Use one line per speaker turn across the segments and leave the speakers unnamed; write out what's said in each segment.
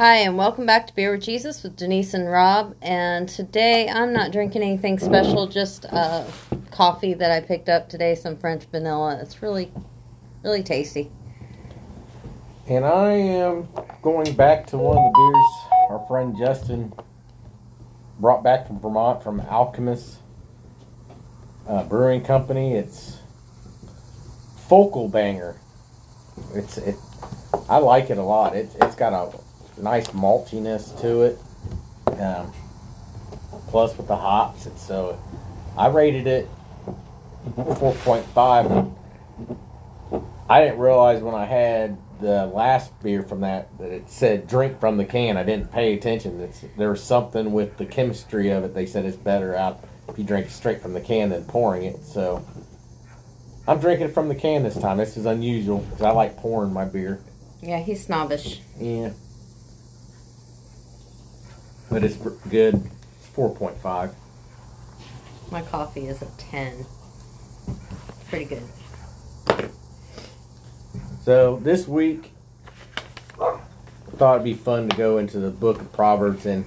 Hi, and welcome back to Beer with Jesus with Denise and Rob. And today I'm not drinking anything special, just uh, coffee that I picked up today, some French vanilla. It's really, really tasty.
And I am going back to one of the beers our friend Justin brought back from Vermont from Alchemist uh, Brewing Company. It's Focal Banger. It's it. I like it a lot. It's it's got a nice maltiness to it. Um, plus with the hops, it's so. I rated it four point five. I didn't realize when I had the last beer from that that it said drink from the can. I didn't pay attention. It's, there was something with the chemistry of it. They said it's better out if you drink straight from the can than pouring it. So I'm drinking from the can this time. This is unusual because I like pouring my beer.
Yeah, he's snobbish.
Yeah. But it's good. It's 4.5.
My coffee is a 10. Pretty good.
So this week, I thought it'd be fun to go into the book of Proverbs. And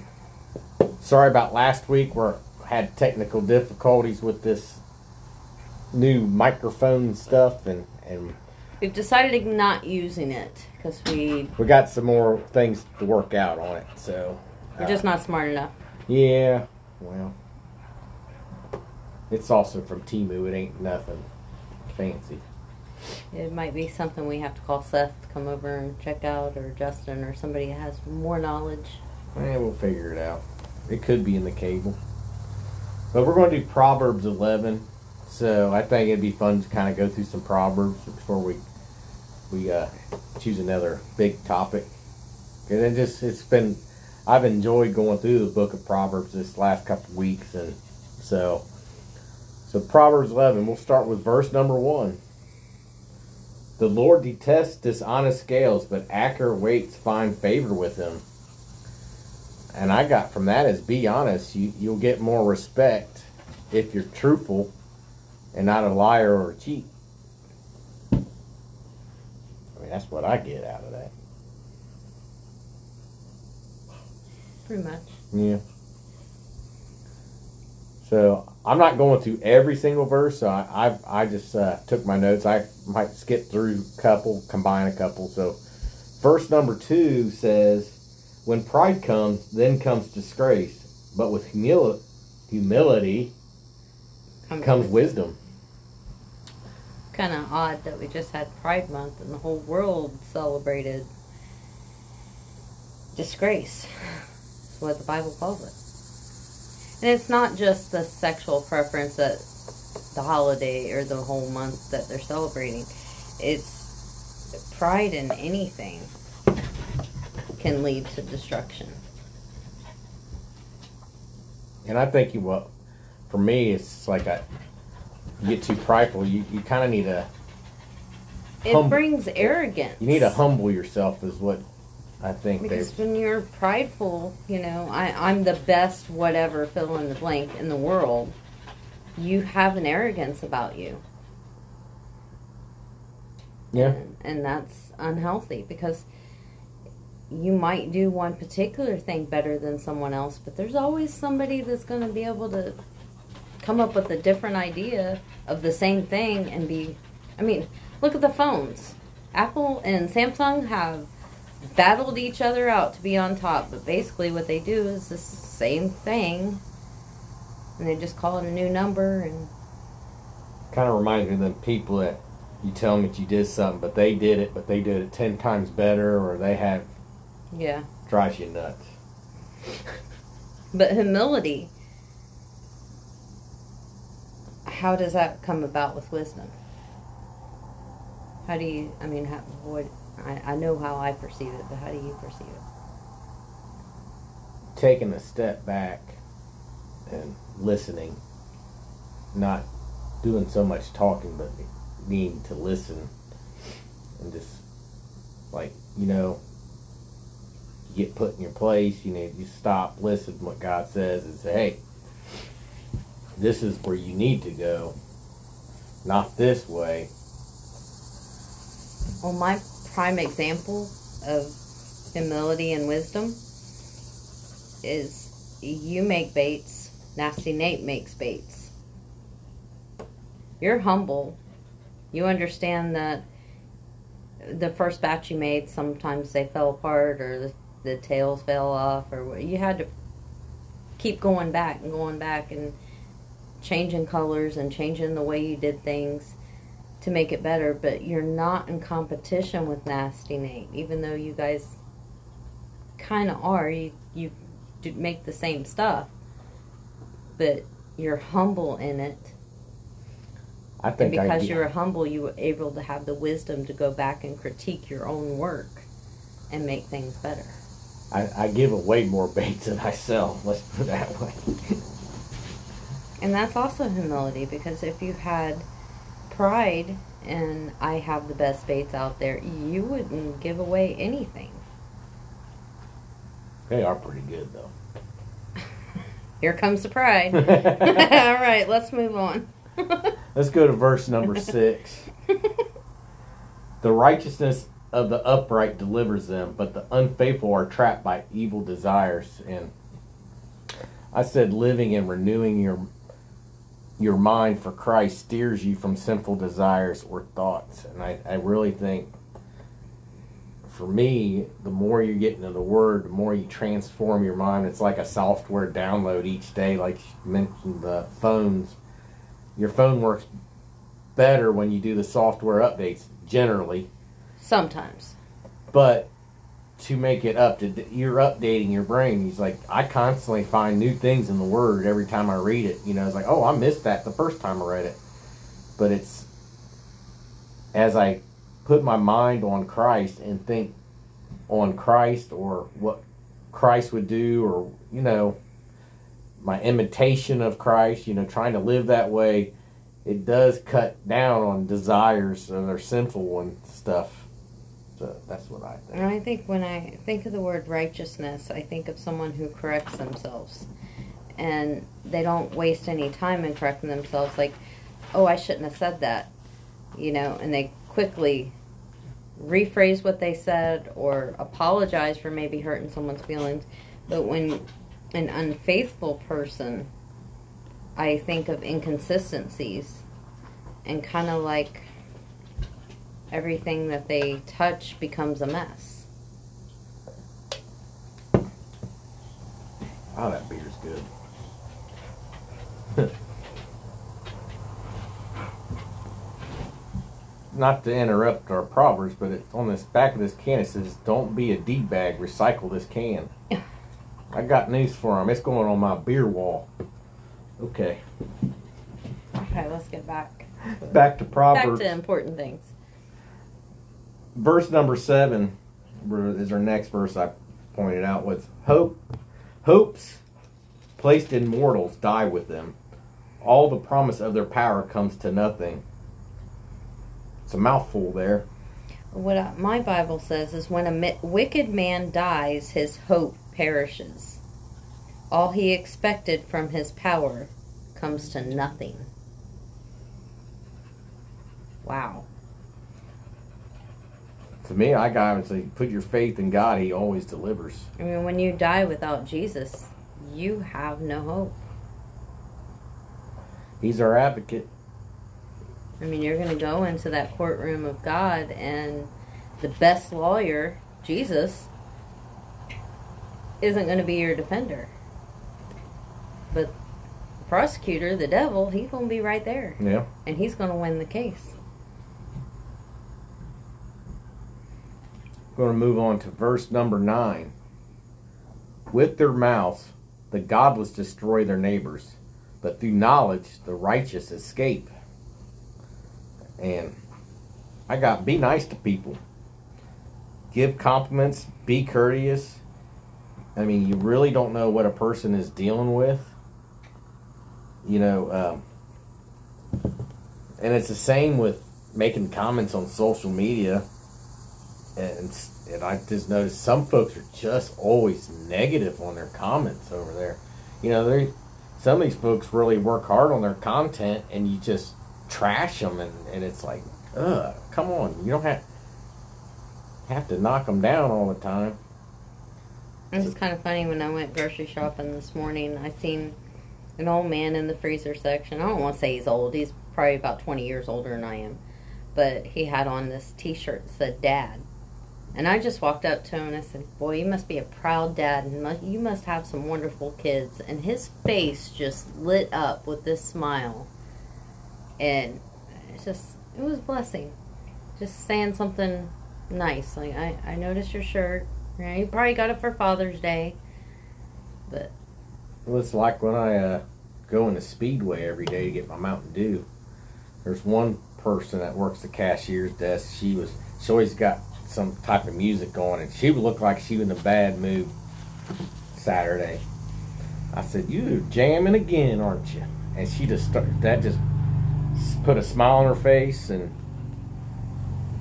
sorry about last week, where I had technical difficulties with this new microphone stuff, and and
We've decided to not using it because we,
we got some more things to work out on it. So
we're just not smart enough.
yeah, well, it's also from Temu. It ain't nothing fancy.
It might be something we have to call Seth to come over and check out, or Justin, or somebody that has more knowledge.
Eh, we'll figure it out. It could be in the cable. But we're going to do Proverbs 11. So I think it'd be fun to kind of go through some Proverbs before we we uh, choose another big topic. And it just, it's been, I've enjoyed going through the book of Proverbs this last couple weeks. And so, so Proverbs 11, we'll start with verse number one. The Lord detests dishonest scales, but accurate weights find favor with him and I got from that is be honest. You you'll get more respect if you're truthful and not a liar or a cheat. I mean that's what I get out of that.
Pretty much.
Yeah. So I'm not going through every single verse. So I I, I just uh, took my notes. I might skip through a couple, combine a couple. So verse number two says, "When pride comes, then comes disgrace, but with humili- humility comes wisdom."
Kind of odd that we just had Pride Month and the whole world celebrated disgrace. What the Bible calls it. And it's not just the sexual preference that the holiday or the whole month that they're celebrating. It's pride in anything can lead to destruction.
And I think you what for me it's like a you get too prideful. You you kind of need to
It brings arrogance.
you need to humble yourself is what I think
Because when you're prideful, you know, I, I'm the best whatever fill in the blank in the world, you have an arrogance about you.
yeah
And, and that's unhealthy because you might do one particular thing better than someone else, but there's always somebody that's going to be able to come up with a different idea of the same thing and be. I mean, look at the phones. Apple and Samsung have battled each other out to be on top, but basically what they do is the same thing, and they just call it a new number and
kind of reminds me of them people that you tell them that you did something, but they did it, but they did it ten times better, or they have
yeah.
drives you nuts.
But humility, how does that come about with wisdom? How do you, I mean, how, what, I, I know how I perceive it, but how do you perceive it?
Taking a step back and listening, not doing so much talking, but needing to listen and just like you know you get put in your place you need you stop listen to what god says and say hey this is where you need to go not this way
Well, my prime example of humility and wisdom is you make baits, Nasty Nate makes baits. You're humble. You understand that the first batch you made, sometimes they fell apart or the, the tails fell off, or you had to keep going back and going back and changing colors and changing the way you did things to make it better. But you're not in competition with Nasty Nate, even though you guys kind of are. You you do make the same stuff, but you're humble in it.
I
And
think I
because
get-
you were humble, you were able to have the wisdom to go back and critique your own work and make things better.
I, I give away more baits than I sell. Let's put it that way.
And that's also humility because if you had pride and I have the best baits out there, you wouldn't give away anything.
They are pretty good though.
Here comes the pride. All right, let's move on.
Let's go to verse number six. the righteousness of the upright delivers them, but the unfaithful are trapped by evil desires. And I said, living and renewing your your mind for Christ steers you from sinful desires or thoughts. And I, I really think, for me, the more you get into the Word, the more you transform your mind. It's like a software download each day, like you mentioned the phones your phone works better when you do the software updates generally
Sometimes.
but to make it up to you're updating your brain. He's like i constantly find new things in the word every time i read it. You know it's like oh i missed that the first time i read it. But it's as i put my mind on christ and think on christ or what christ would do or you know my imitation of christ you know trying to live that way it does cut down on desires that their sinful and stuff so that's what i think
And I think when I think of the word righteousness, I think of someone who corrects themselves. And they don't waste any time in correcting themselves, like, oh, I shouldn't have said that. You know, and they quickly rephrase what they said or apologize for maybe hurting someone's feelings. But when an unfaithful person, I think of inconsistencies and kind of like everything that they touch becomes a mess.
Oh, that beer's good. Not to interrupt our proverbs, but it's on this back of this can it says, "Don't be a d bag. Recycle this can." I got news for him. It's going on my beer wall. Okay,
Okay, let's get back.
back to
Back
proverbs.
to important things.
Verse number seven is our next verse. I pointed out was hope. Hopes placed in mortals die with them. All the promise of their power comes to nothing. It's a mouthful there.
What my Bible says is when a wicked man dies, his hope perishes. All he expected from his power comes to nothing. Wow.
To me, I got to say, put your faith in God. He always delivers.
I mean, when you die without Jesus, you have no hope.
He's our advocate.
I mean, you're going to go into that courtroom of God, and the best lawyer, Jesus, isn't going to be your defender. But the prosecutor, the devil, he's going to be right there,
Yeah.
and he's going to win the case.
We're going to move on to verse number nine. With their mouths, the godless destroy their neighbors, but through knowledge, the righteous escape. And I got be nice to people, give compliments, be courteous. I mean, you really don't know what a person is dealing with. You know, um, and it's the same with making comments on social media and and I just noticed some folks are just always negative on their comments over there. You know, they some of these folks really work hard on their content, and you just trash them, and, and it's like, ugh, come on, you don't have have to knock them down all the time.
It was kind of funny when I went grocery shopping this morning. I seen an old man in the freezer section. I don't want to say he's old. He's probably about 20 years older than I am. But he had on this T-shirt that said "Dad," and I just walked up to him and I said, "Boy, you must be a proud dad, and you must have some wonderful kids." And his face just lit up with this smile, and it's just it was a blessing. Just saying something nice. Like I, I noticed your shirt. You, you probably got it for Father's Day, but
Well, it's like when I uh, go in the Speedway every day to get my Mountain Dew. There's one person that works the cashier's desk. She was, she always got some type of music going, and she would look like she was in a bad mood Saturday. I said, "You are jamming again, aren't you?" And she just started. That just put a smile on her face, and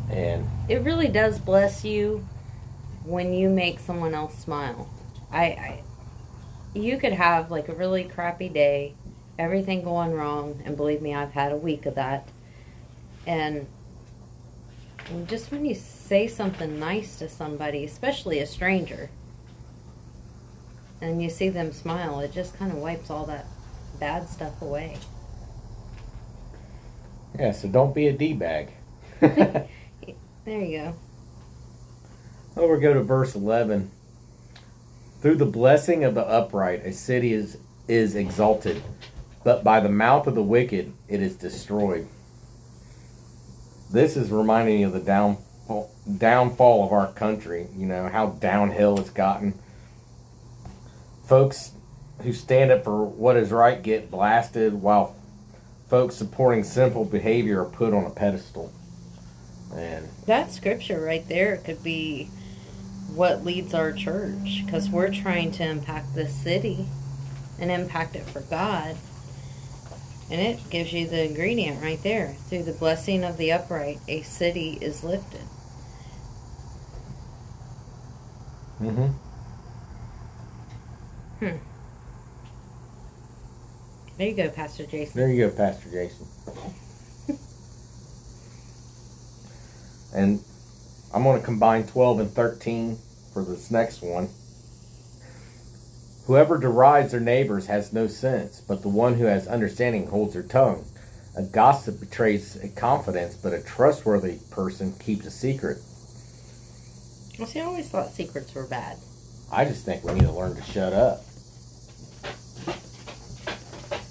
and
it really does bless you when you make someone else smile. I, I you could have like a really crappy day, everything going wrong, and believe me, I've had a week of that. And just when you say something nice to somebody, especially a stranger, and you see them smile, it just kind of wipes all that bad stuff away.
yeah. So don't be a d bag.
There you go.
Over go to verse 11. Through the blessing of the upright, a city is, is exalted, but by the mouth of the wicked, it is destroyed. This is reminding me of the downfall, downfall of our country, you know, how downhill it's gotten. Folks who stand up for what is right get blasted, while folks supporting sinful behavior are put on a pedestal. And
That scripture right there could be what leads our church because we're trying to impact this city and impact it for God. And it gives you the ingredient right there. Through the blessing of the upright, a city is lifted.
mm-hmm. Hmm.
There you go, Pastor Jason.
There you go, Pastor Jason. and I'm going to combine 12 and 13 for this next one. Whoever derides their neighbors has no sense, but the one who has understanding holds their tongue. A gossip betrays a confidence, but a trustworthy person keeps a secret.
Well, see, I always thought secrets were bad.
I just think we need to learn to shut up.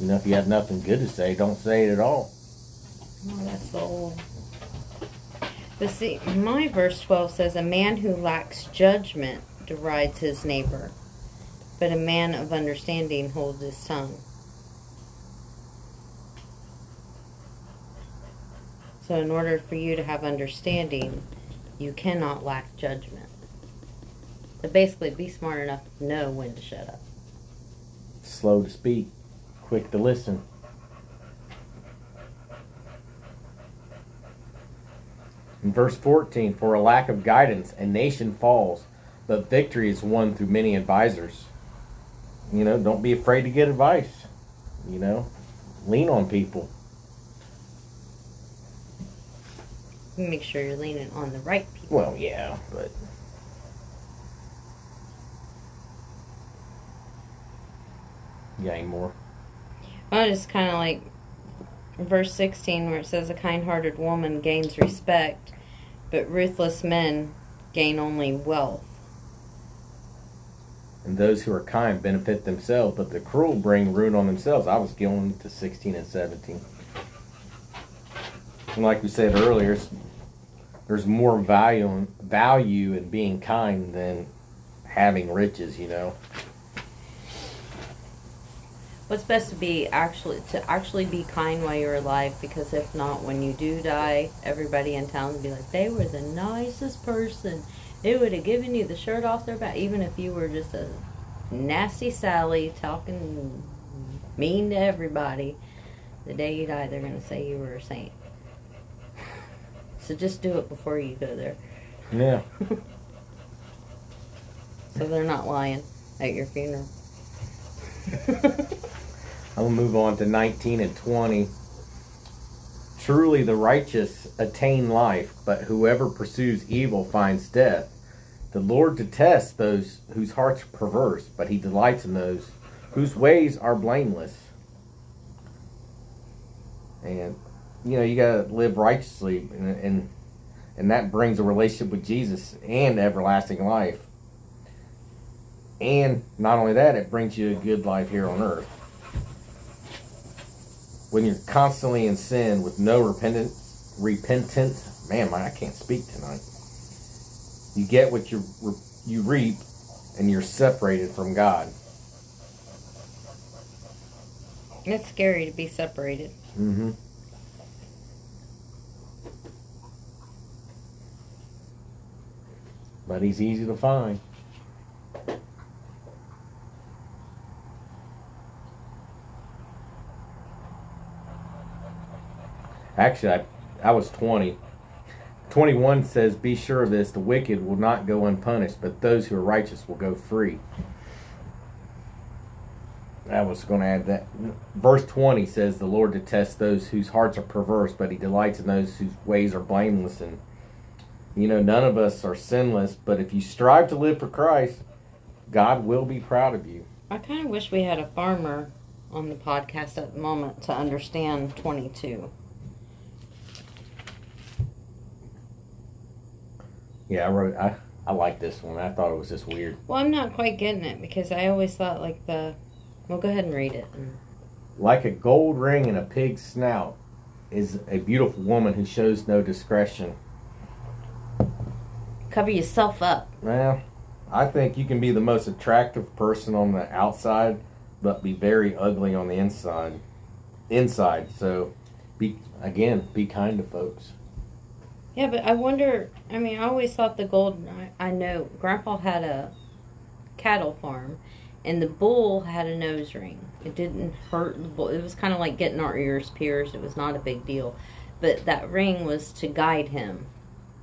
You know, if you have nothing good to say, don't say it at all.
Oh, that's the old. But see, my verse 12 says, A man who lacks judgment derides his neighbor, but a man of understanding holds his tongue. So, in order for you to have understanding, you cannot lack judgment. So, basically, be smart enough to know when to shut up.
Slow to speak, quick to listen. In verse 14, for a lack of guidance, a nation falls, but victory is won through many advisors. You know, don't be afraid to get advice. You know, lean on people.
Make sure you're leaning on the right people.
Well, yeah, but. Any more?
Well, it's kind of like verse 16 where it says, A kind hearted woman gains respect, but ruthless men gain only wealth.
And those who are kind benefit themselves, but the cruel bring ruin on themselves. I was going to 16 and 17. And like we said earlier, there's more value value in being kind than having riches, you know.
What's best to be actually to actually be kind while you're alive because if not, when you do die, everybody in town will be like, they were the nicest person. They would have given you the shirt off their back, even if you were just a nasty Sally talking mean to everybody. The day you die, they're gonna say you were a saint. So just do it before you go there.
Yeah.
So they're not lying at your funeral.
I'm gonna move on to 19 and 20. Truly, the righteous attain life, but whoever pursues evil finds death. The Lord detests those whose hearts are perverse, but he delights in those whose ways are blameless. And you know, you gotta live righteously and and, and that brings a relationship with Jesus and everlasting life. And not only that, it brings you a good life here on earth. When you're constantly in sin with no repentance, repentance, man, I can't speak tonight. You get what you you reap, and you're separated from God.
It's scary to be separated.
Mm-hmm. But he's easy to find. Actually, I, I was 20. 21 says, Be sure of this the wicked will not go unpunished, but those who are righteous will go free. I was going to add that. Verse 20 says, The Lord detests those whose hearts are perverse, but he delights in those whose ways are blameless. And, you know, none of us are sinless, but if you strive to live for Christ, God will be proud of you.
I kind of wish we had a farmer on the podcast at the moment to understand 22.
Yeah, I wrote. I I like this one. I thought it was just weird.
Well, I'm not quite getting it because I always thought like the. Well, go ahead and read it.
Like a gold ring in a pig's snout is a beautiful woman who shows no discretion.
Cover yourself up.
Well, I think you can be the most attractive person on the outside, but be very ugly on the inside. Inside, so be again, be kind to folks.
Yeah, but I wonder. I mean, I always thought the gold. I, I know Grandpa had a cattle farm, and the bull had a nose ring. It didn't hurt the bull. It was kind of like getting our ears pierced. It was not a big deal, but that ring was to guide him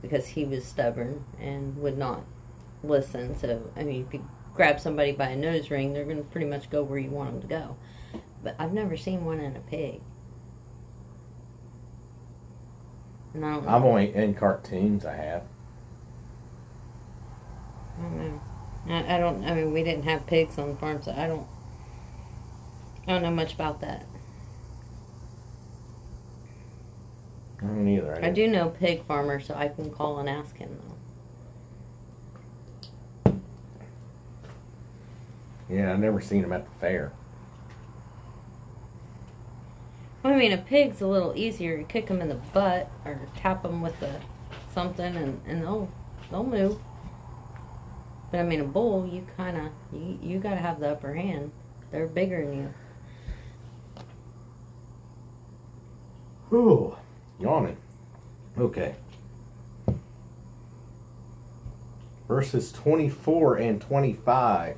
because he was stubborn and would not listen. So, I mean, if you grab somebody by a nose ring, they're going to pretty much go where you want them to go. But I've never seen one in a pig. I know.
I've only in cartoons. I have.
I don't know. I, I don't. I mean, we didn't have pigs on the farm, so I don't. I don't know much about that.
I don't either.
I do know pig farmer, so I can call and ask him though.
Yeah, I've never seen him at the fair.
Well, I mean, a pig's a little easier. You kick them in the butt or tap them with a something, and, and they'll they'll move. But I mean, a bull, you kind of you you got to have the upper hand. They're bigger than you.
Ooh, yawning. Okay. Verses 24 and 25.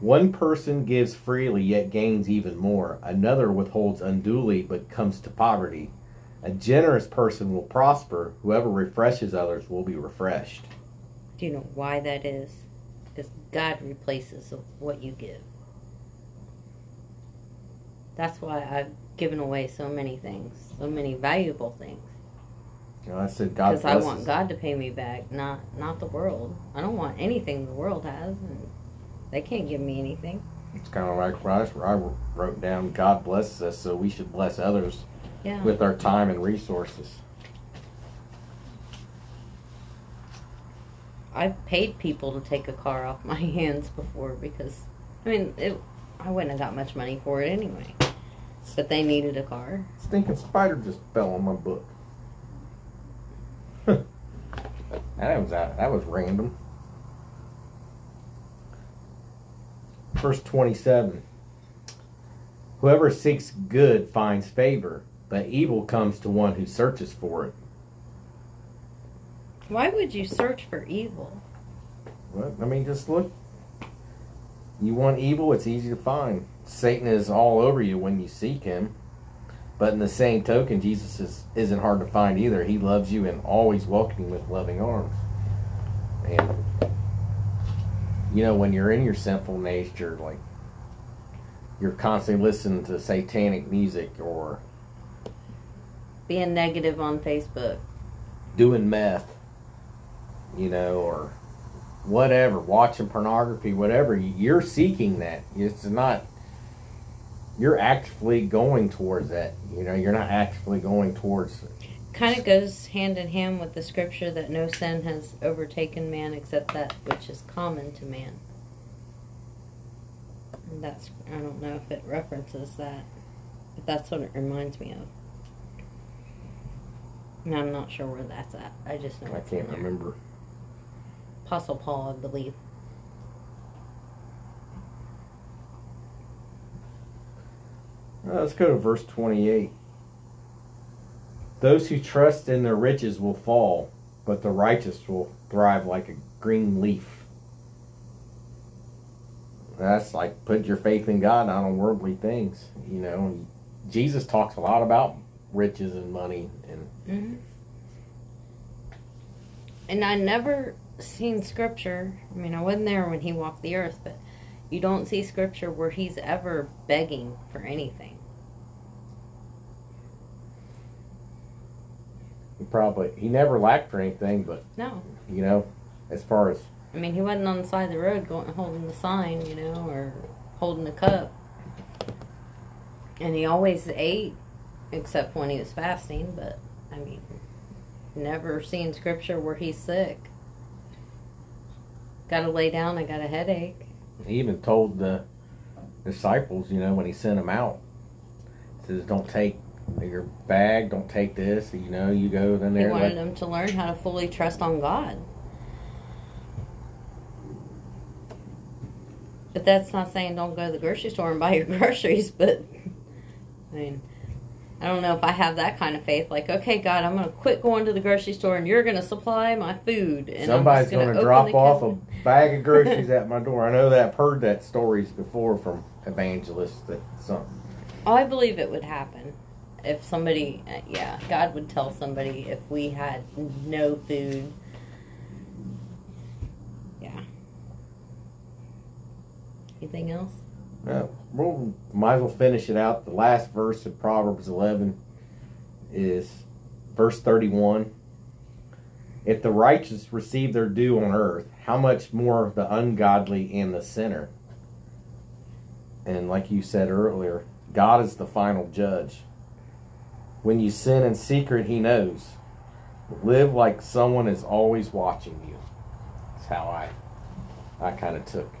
One person gives freely yet gains even more. Another withholds unduly but comes to poverty. A generous person will prosper. Whoever refreshes others will be refreshed.
Do you know why that is? Because God replaces what you give. That's why I've given away so many things, so many valuable things.
You know, I said God
Because I want God to pay me back, not not the world. I don't want anything the world has, and they can't give me anything.
It's kind of like what I I wrote down. God blesses us, so we should bless others
Yeah.
with our time and resources.
I've paid people to take a car off my hands before because, I mean, it, I wouldn't have got much money for it anyway. But they needed a car.
Stinking spider just fell on my book. that was that. That was random. Verse twenty-seven. Whoever seeks good finds favor, but evil comes to one who searches for it.
Why would you search for evil?
Well, I mean, just look. You want evil, it's easy to find. Satan is all over you when you seek him. But in the same token, Jesus is, isn't hard to find either. He loves you and always welcoming with loving arms. And, you know, when you're in your sinful nature, like, you're constantly listening to satanic music or
Being negative on Facebook.
doing meth, you know, or whatever, watching pornography, whatever, you're seeking that. It's not, you're actively going towards that. You know, you're not actively going towards.
Kind of goes hand in hand with the scripture that no sin has overtaken man except that which is common to man. And that's, I don't know if it references that, but that's what it reminds me of. And I'm not sure where that's at. I just know
I can't remember.
Apostle Paul, I believe.
Uh, let's go to verse 28. Those who trust in their riches will fall, but the righteous will thrive like a green leaf. That's like put your faith in God, not on worldly things. You know, Jesus talks a lot about riches and money, and
hmm And I never seen scripture. I mean, I wasn't there when he walked the earth, but you don't see scripture where he's ever begging for anything.
He probably he never lacked for anything. But
No.
you know, as far as
I mean, he wasn't on the side of the road going holding the sign, you know, or holding the cup. And he always ate, except when he was fasting. But I mean, never seen scripture where he's sick. Got to lay down. I got a headache.
he even told the disciples, you know, when he sent them out, says, "Don't take your bag. Don't take this. You know, you go in
He
there."
wanted
let-
them to learn how to fully trust on God. But that's not saying don't go to the grocery store and buy your groceries, but I mean, I don't know if I have that kind of faith. Like, okay, God, I'm going to quit going to the grocery store and you're going to supply my food. And
Somebody's
gonna
going to drop off
cabinet.
a bag of groceries at my door. I know that I've heard that stories before from evangelists that something.
Oh, I believe it would happen. If somebody, yeah, God would tell somebody if we had no food. Yeah. Anything else?
Uh, we'll might as well finish it out. The last verse of Proverbs 11 is verse 31. If the righteous receive their due on earth, how much more the ungodly and the sinner? And like you said earlier, God is the final judge. When you sin in secret, He knows. Live like someone is always watching you. That's how I, I kind of took,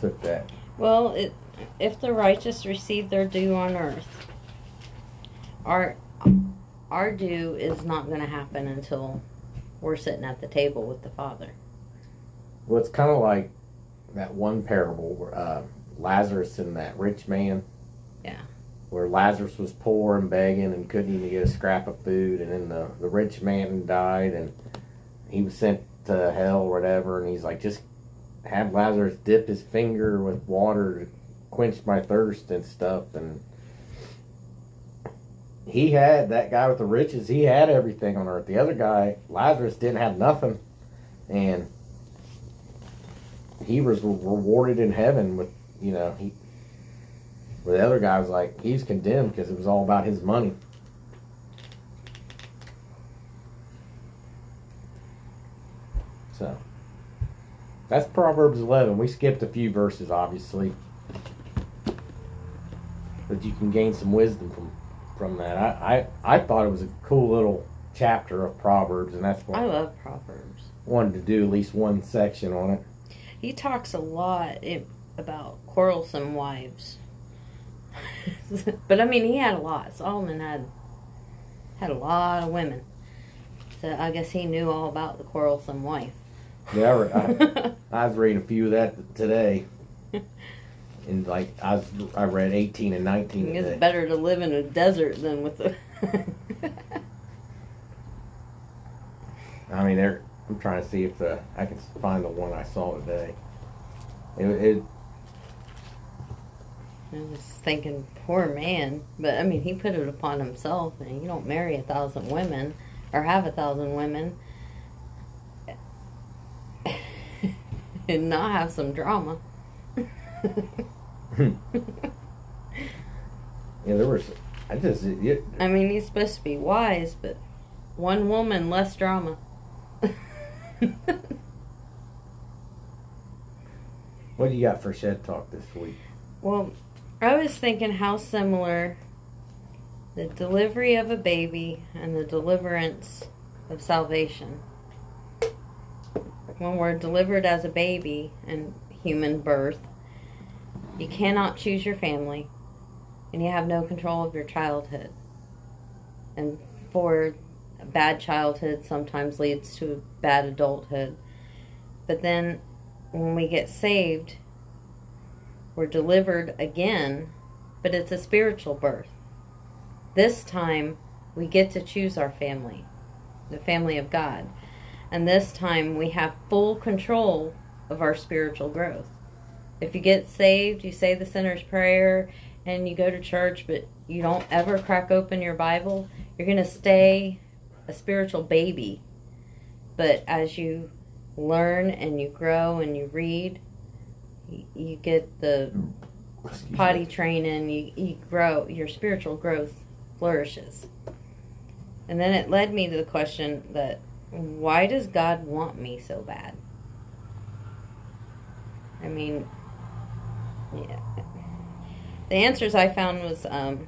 took that.
Well, it, if the righteous receive their due on earth, our our due is not going to happen until we're sitting at the table with the Father.
Well, it's kind of like that one parable where uh, Lazarus and that rich man.
Yeah.
Where Lazarus was poor and begging and couldn't even get a scrap of food, and then the, the rich man died and he was sent to hell or whatever, and he's like, just have Lazarus dip his finger with water to quench my thirst and stuff. And he had, that guy with the riches, he had everything on earth. The other guy, Lazarus, didn't have nothing. And he was rewarded in heaven with, you know, he. Where the other guy was like, he's condemned because it was all about his money. So, that's Proverbs 11. We skipped a few verses, obviously. But you can gain some wisdom from from that. I, I, I thought it was a cool little chapter of Proverbs, and that's why
I love Proverbs.
wanted to do at least one section on it.
He talks a lot i- about quarrelsome wives. but I mean, he had a lot. Solomon had had a lot of women. So I guess he knew all about the quarrelsome wife.
Yeah, I, re- I, I was reading a few of that today, and like I I read eighteen and nineteen
it's better to live in a desert than with the.
I mean, I'm trying to see if the I can find the one I saw today. It, it
I was thinking, poor man. But I mean, he put it upon himself, and you don't marry a thousand women or have a thousand women and not have some drama. Hmm.
yeah, there was. I just it,
I mean, he's supposed to be wise, but one woman, less drama.
What do you got for shed talk this week?
well, I was thinking how similar the delivery of a baby and the deliverance of salvation. When we're delivered as a baby and human birth, you cannot choose your family and you have no control of your childhood. And for a bad childhood sometimes leads to bad adulthood. But then when we get saved, we're delivered again, but it's a spiritual birth. This time we get to choose our family, the family of God. And this time we have full control of our spiritual growth. If you get saved, you say the sinner's prayer and you go to church, but you don't ever crack open your Bible, you're going to stay a spiritual baby. But as you learn and you grow and you read, you, get the
Excuse
potty
me.
training, you, you grow, your spiritual growth flourishes. And then it led me to the question that why does God want me so bad? I mean, yeah. The answers I found was um,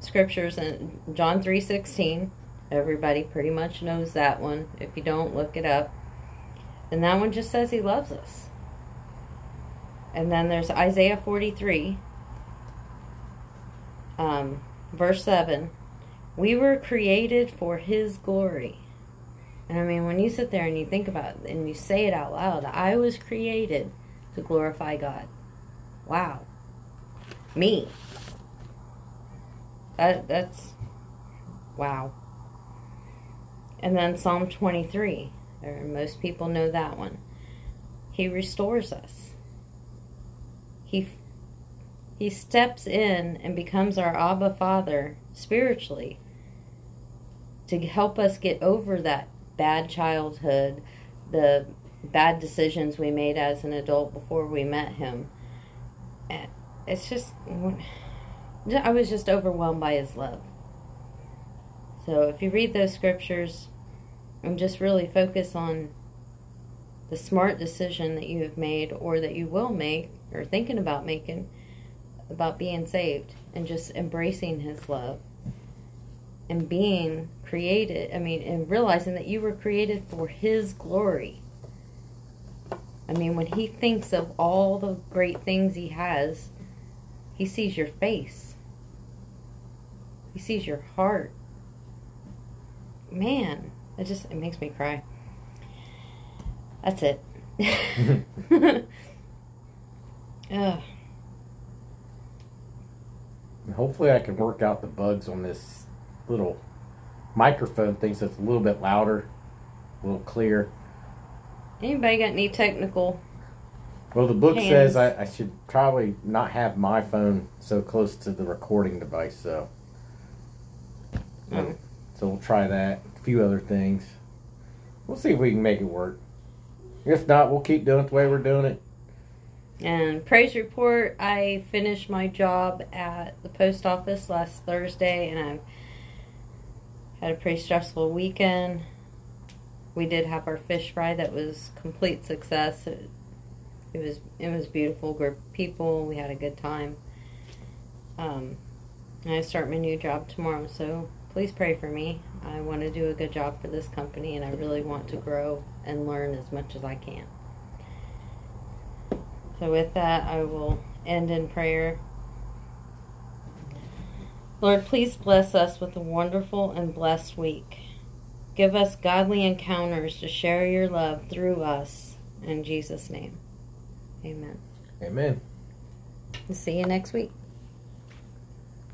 scriptures in John three sixteen. Everybody pretty much knows that one. If you don't, look it up. And that one just says He loves us. And then there's Isaiah forty three, um, verse seven. We were created for His glory. And I mean, when you sit there and you think about it and you say it out loud, I was created to glorify God. Wow. Me. That that's wow. And then Psalm 23. Or most people know that one. He restores us. He he steps in and becomes our Abba Father spiritually to help us get over that bad childhood, the bad decisions we made as an adult before we met him. It's just, I was just overwhelmed by his love. So if you read those scriptures and just really focus on the smart decision that you have made or that you will make or thinking about making about being saved and just embracing his love and being created i mean and realizing that you were created for his glory. I mean when he thinks of all the great things he has he sees your face. He sees your heart. Man it just it makes me cry that's it Ugh.
Hopefully, I can work out the bugs on this little microphone thing so it's a little bit louder, a little clear.
anybody got any technical
Well, the book
Hands.
says I, I should probably not have my phone so close to the recording device, so.
Oh.
So we'll try that. A few other things. We'll see if we can make it work. If not, we'll keep doing it the way we're doing it.
And praise report, I finished my job at the post office last Thursday and I had a pretty stressful weekend. We did have our fish fry that was complete success. It, it was it was beautiful group of people. We had a good time. Um, I start my new job tomorrow, so please pray for me. I want to do a good job for this company and I really want to grow and learn as much as I can. So, with that, I will end in prayer. Lord, please bless us with a wonderful and blessed week. Give us godly encounters to share your love through us. In Jesus' name, amen.
Amen.
See you next week.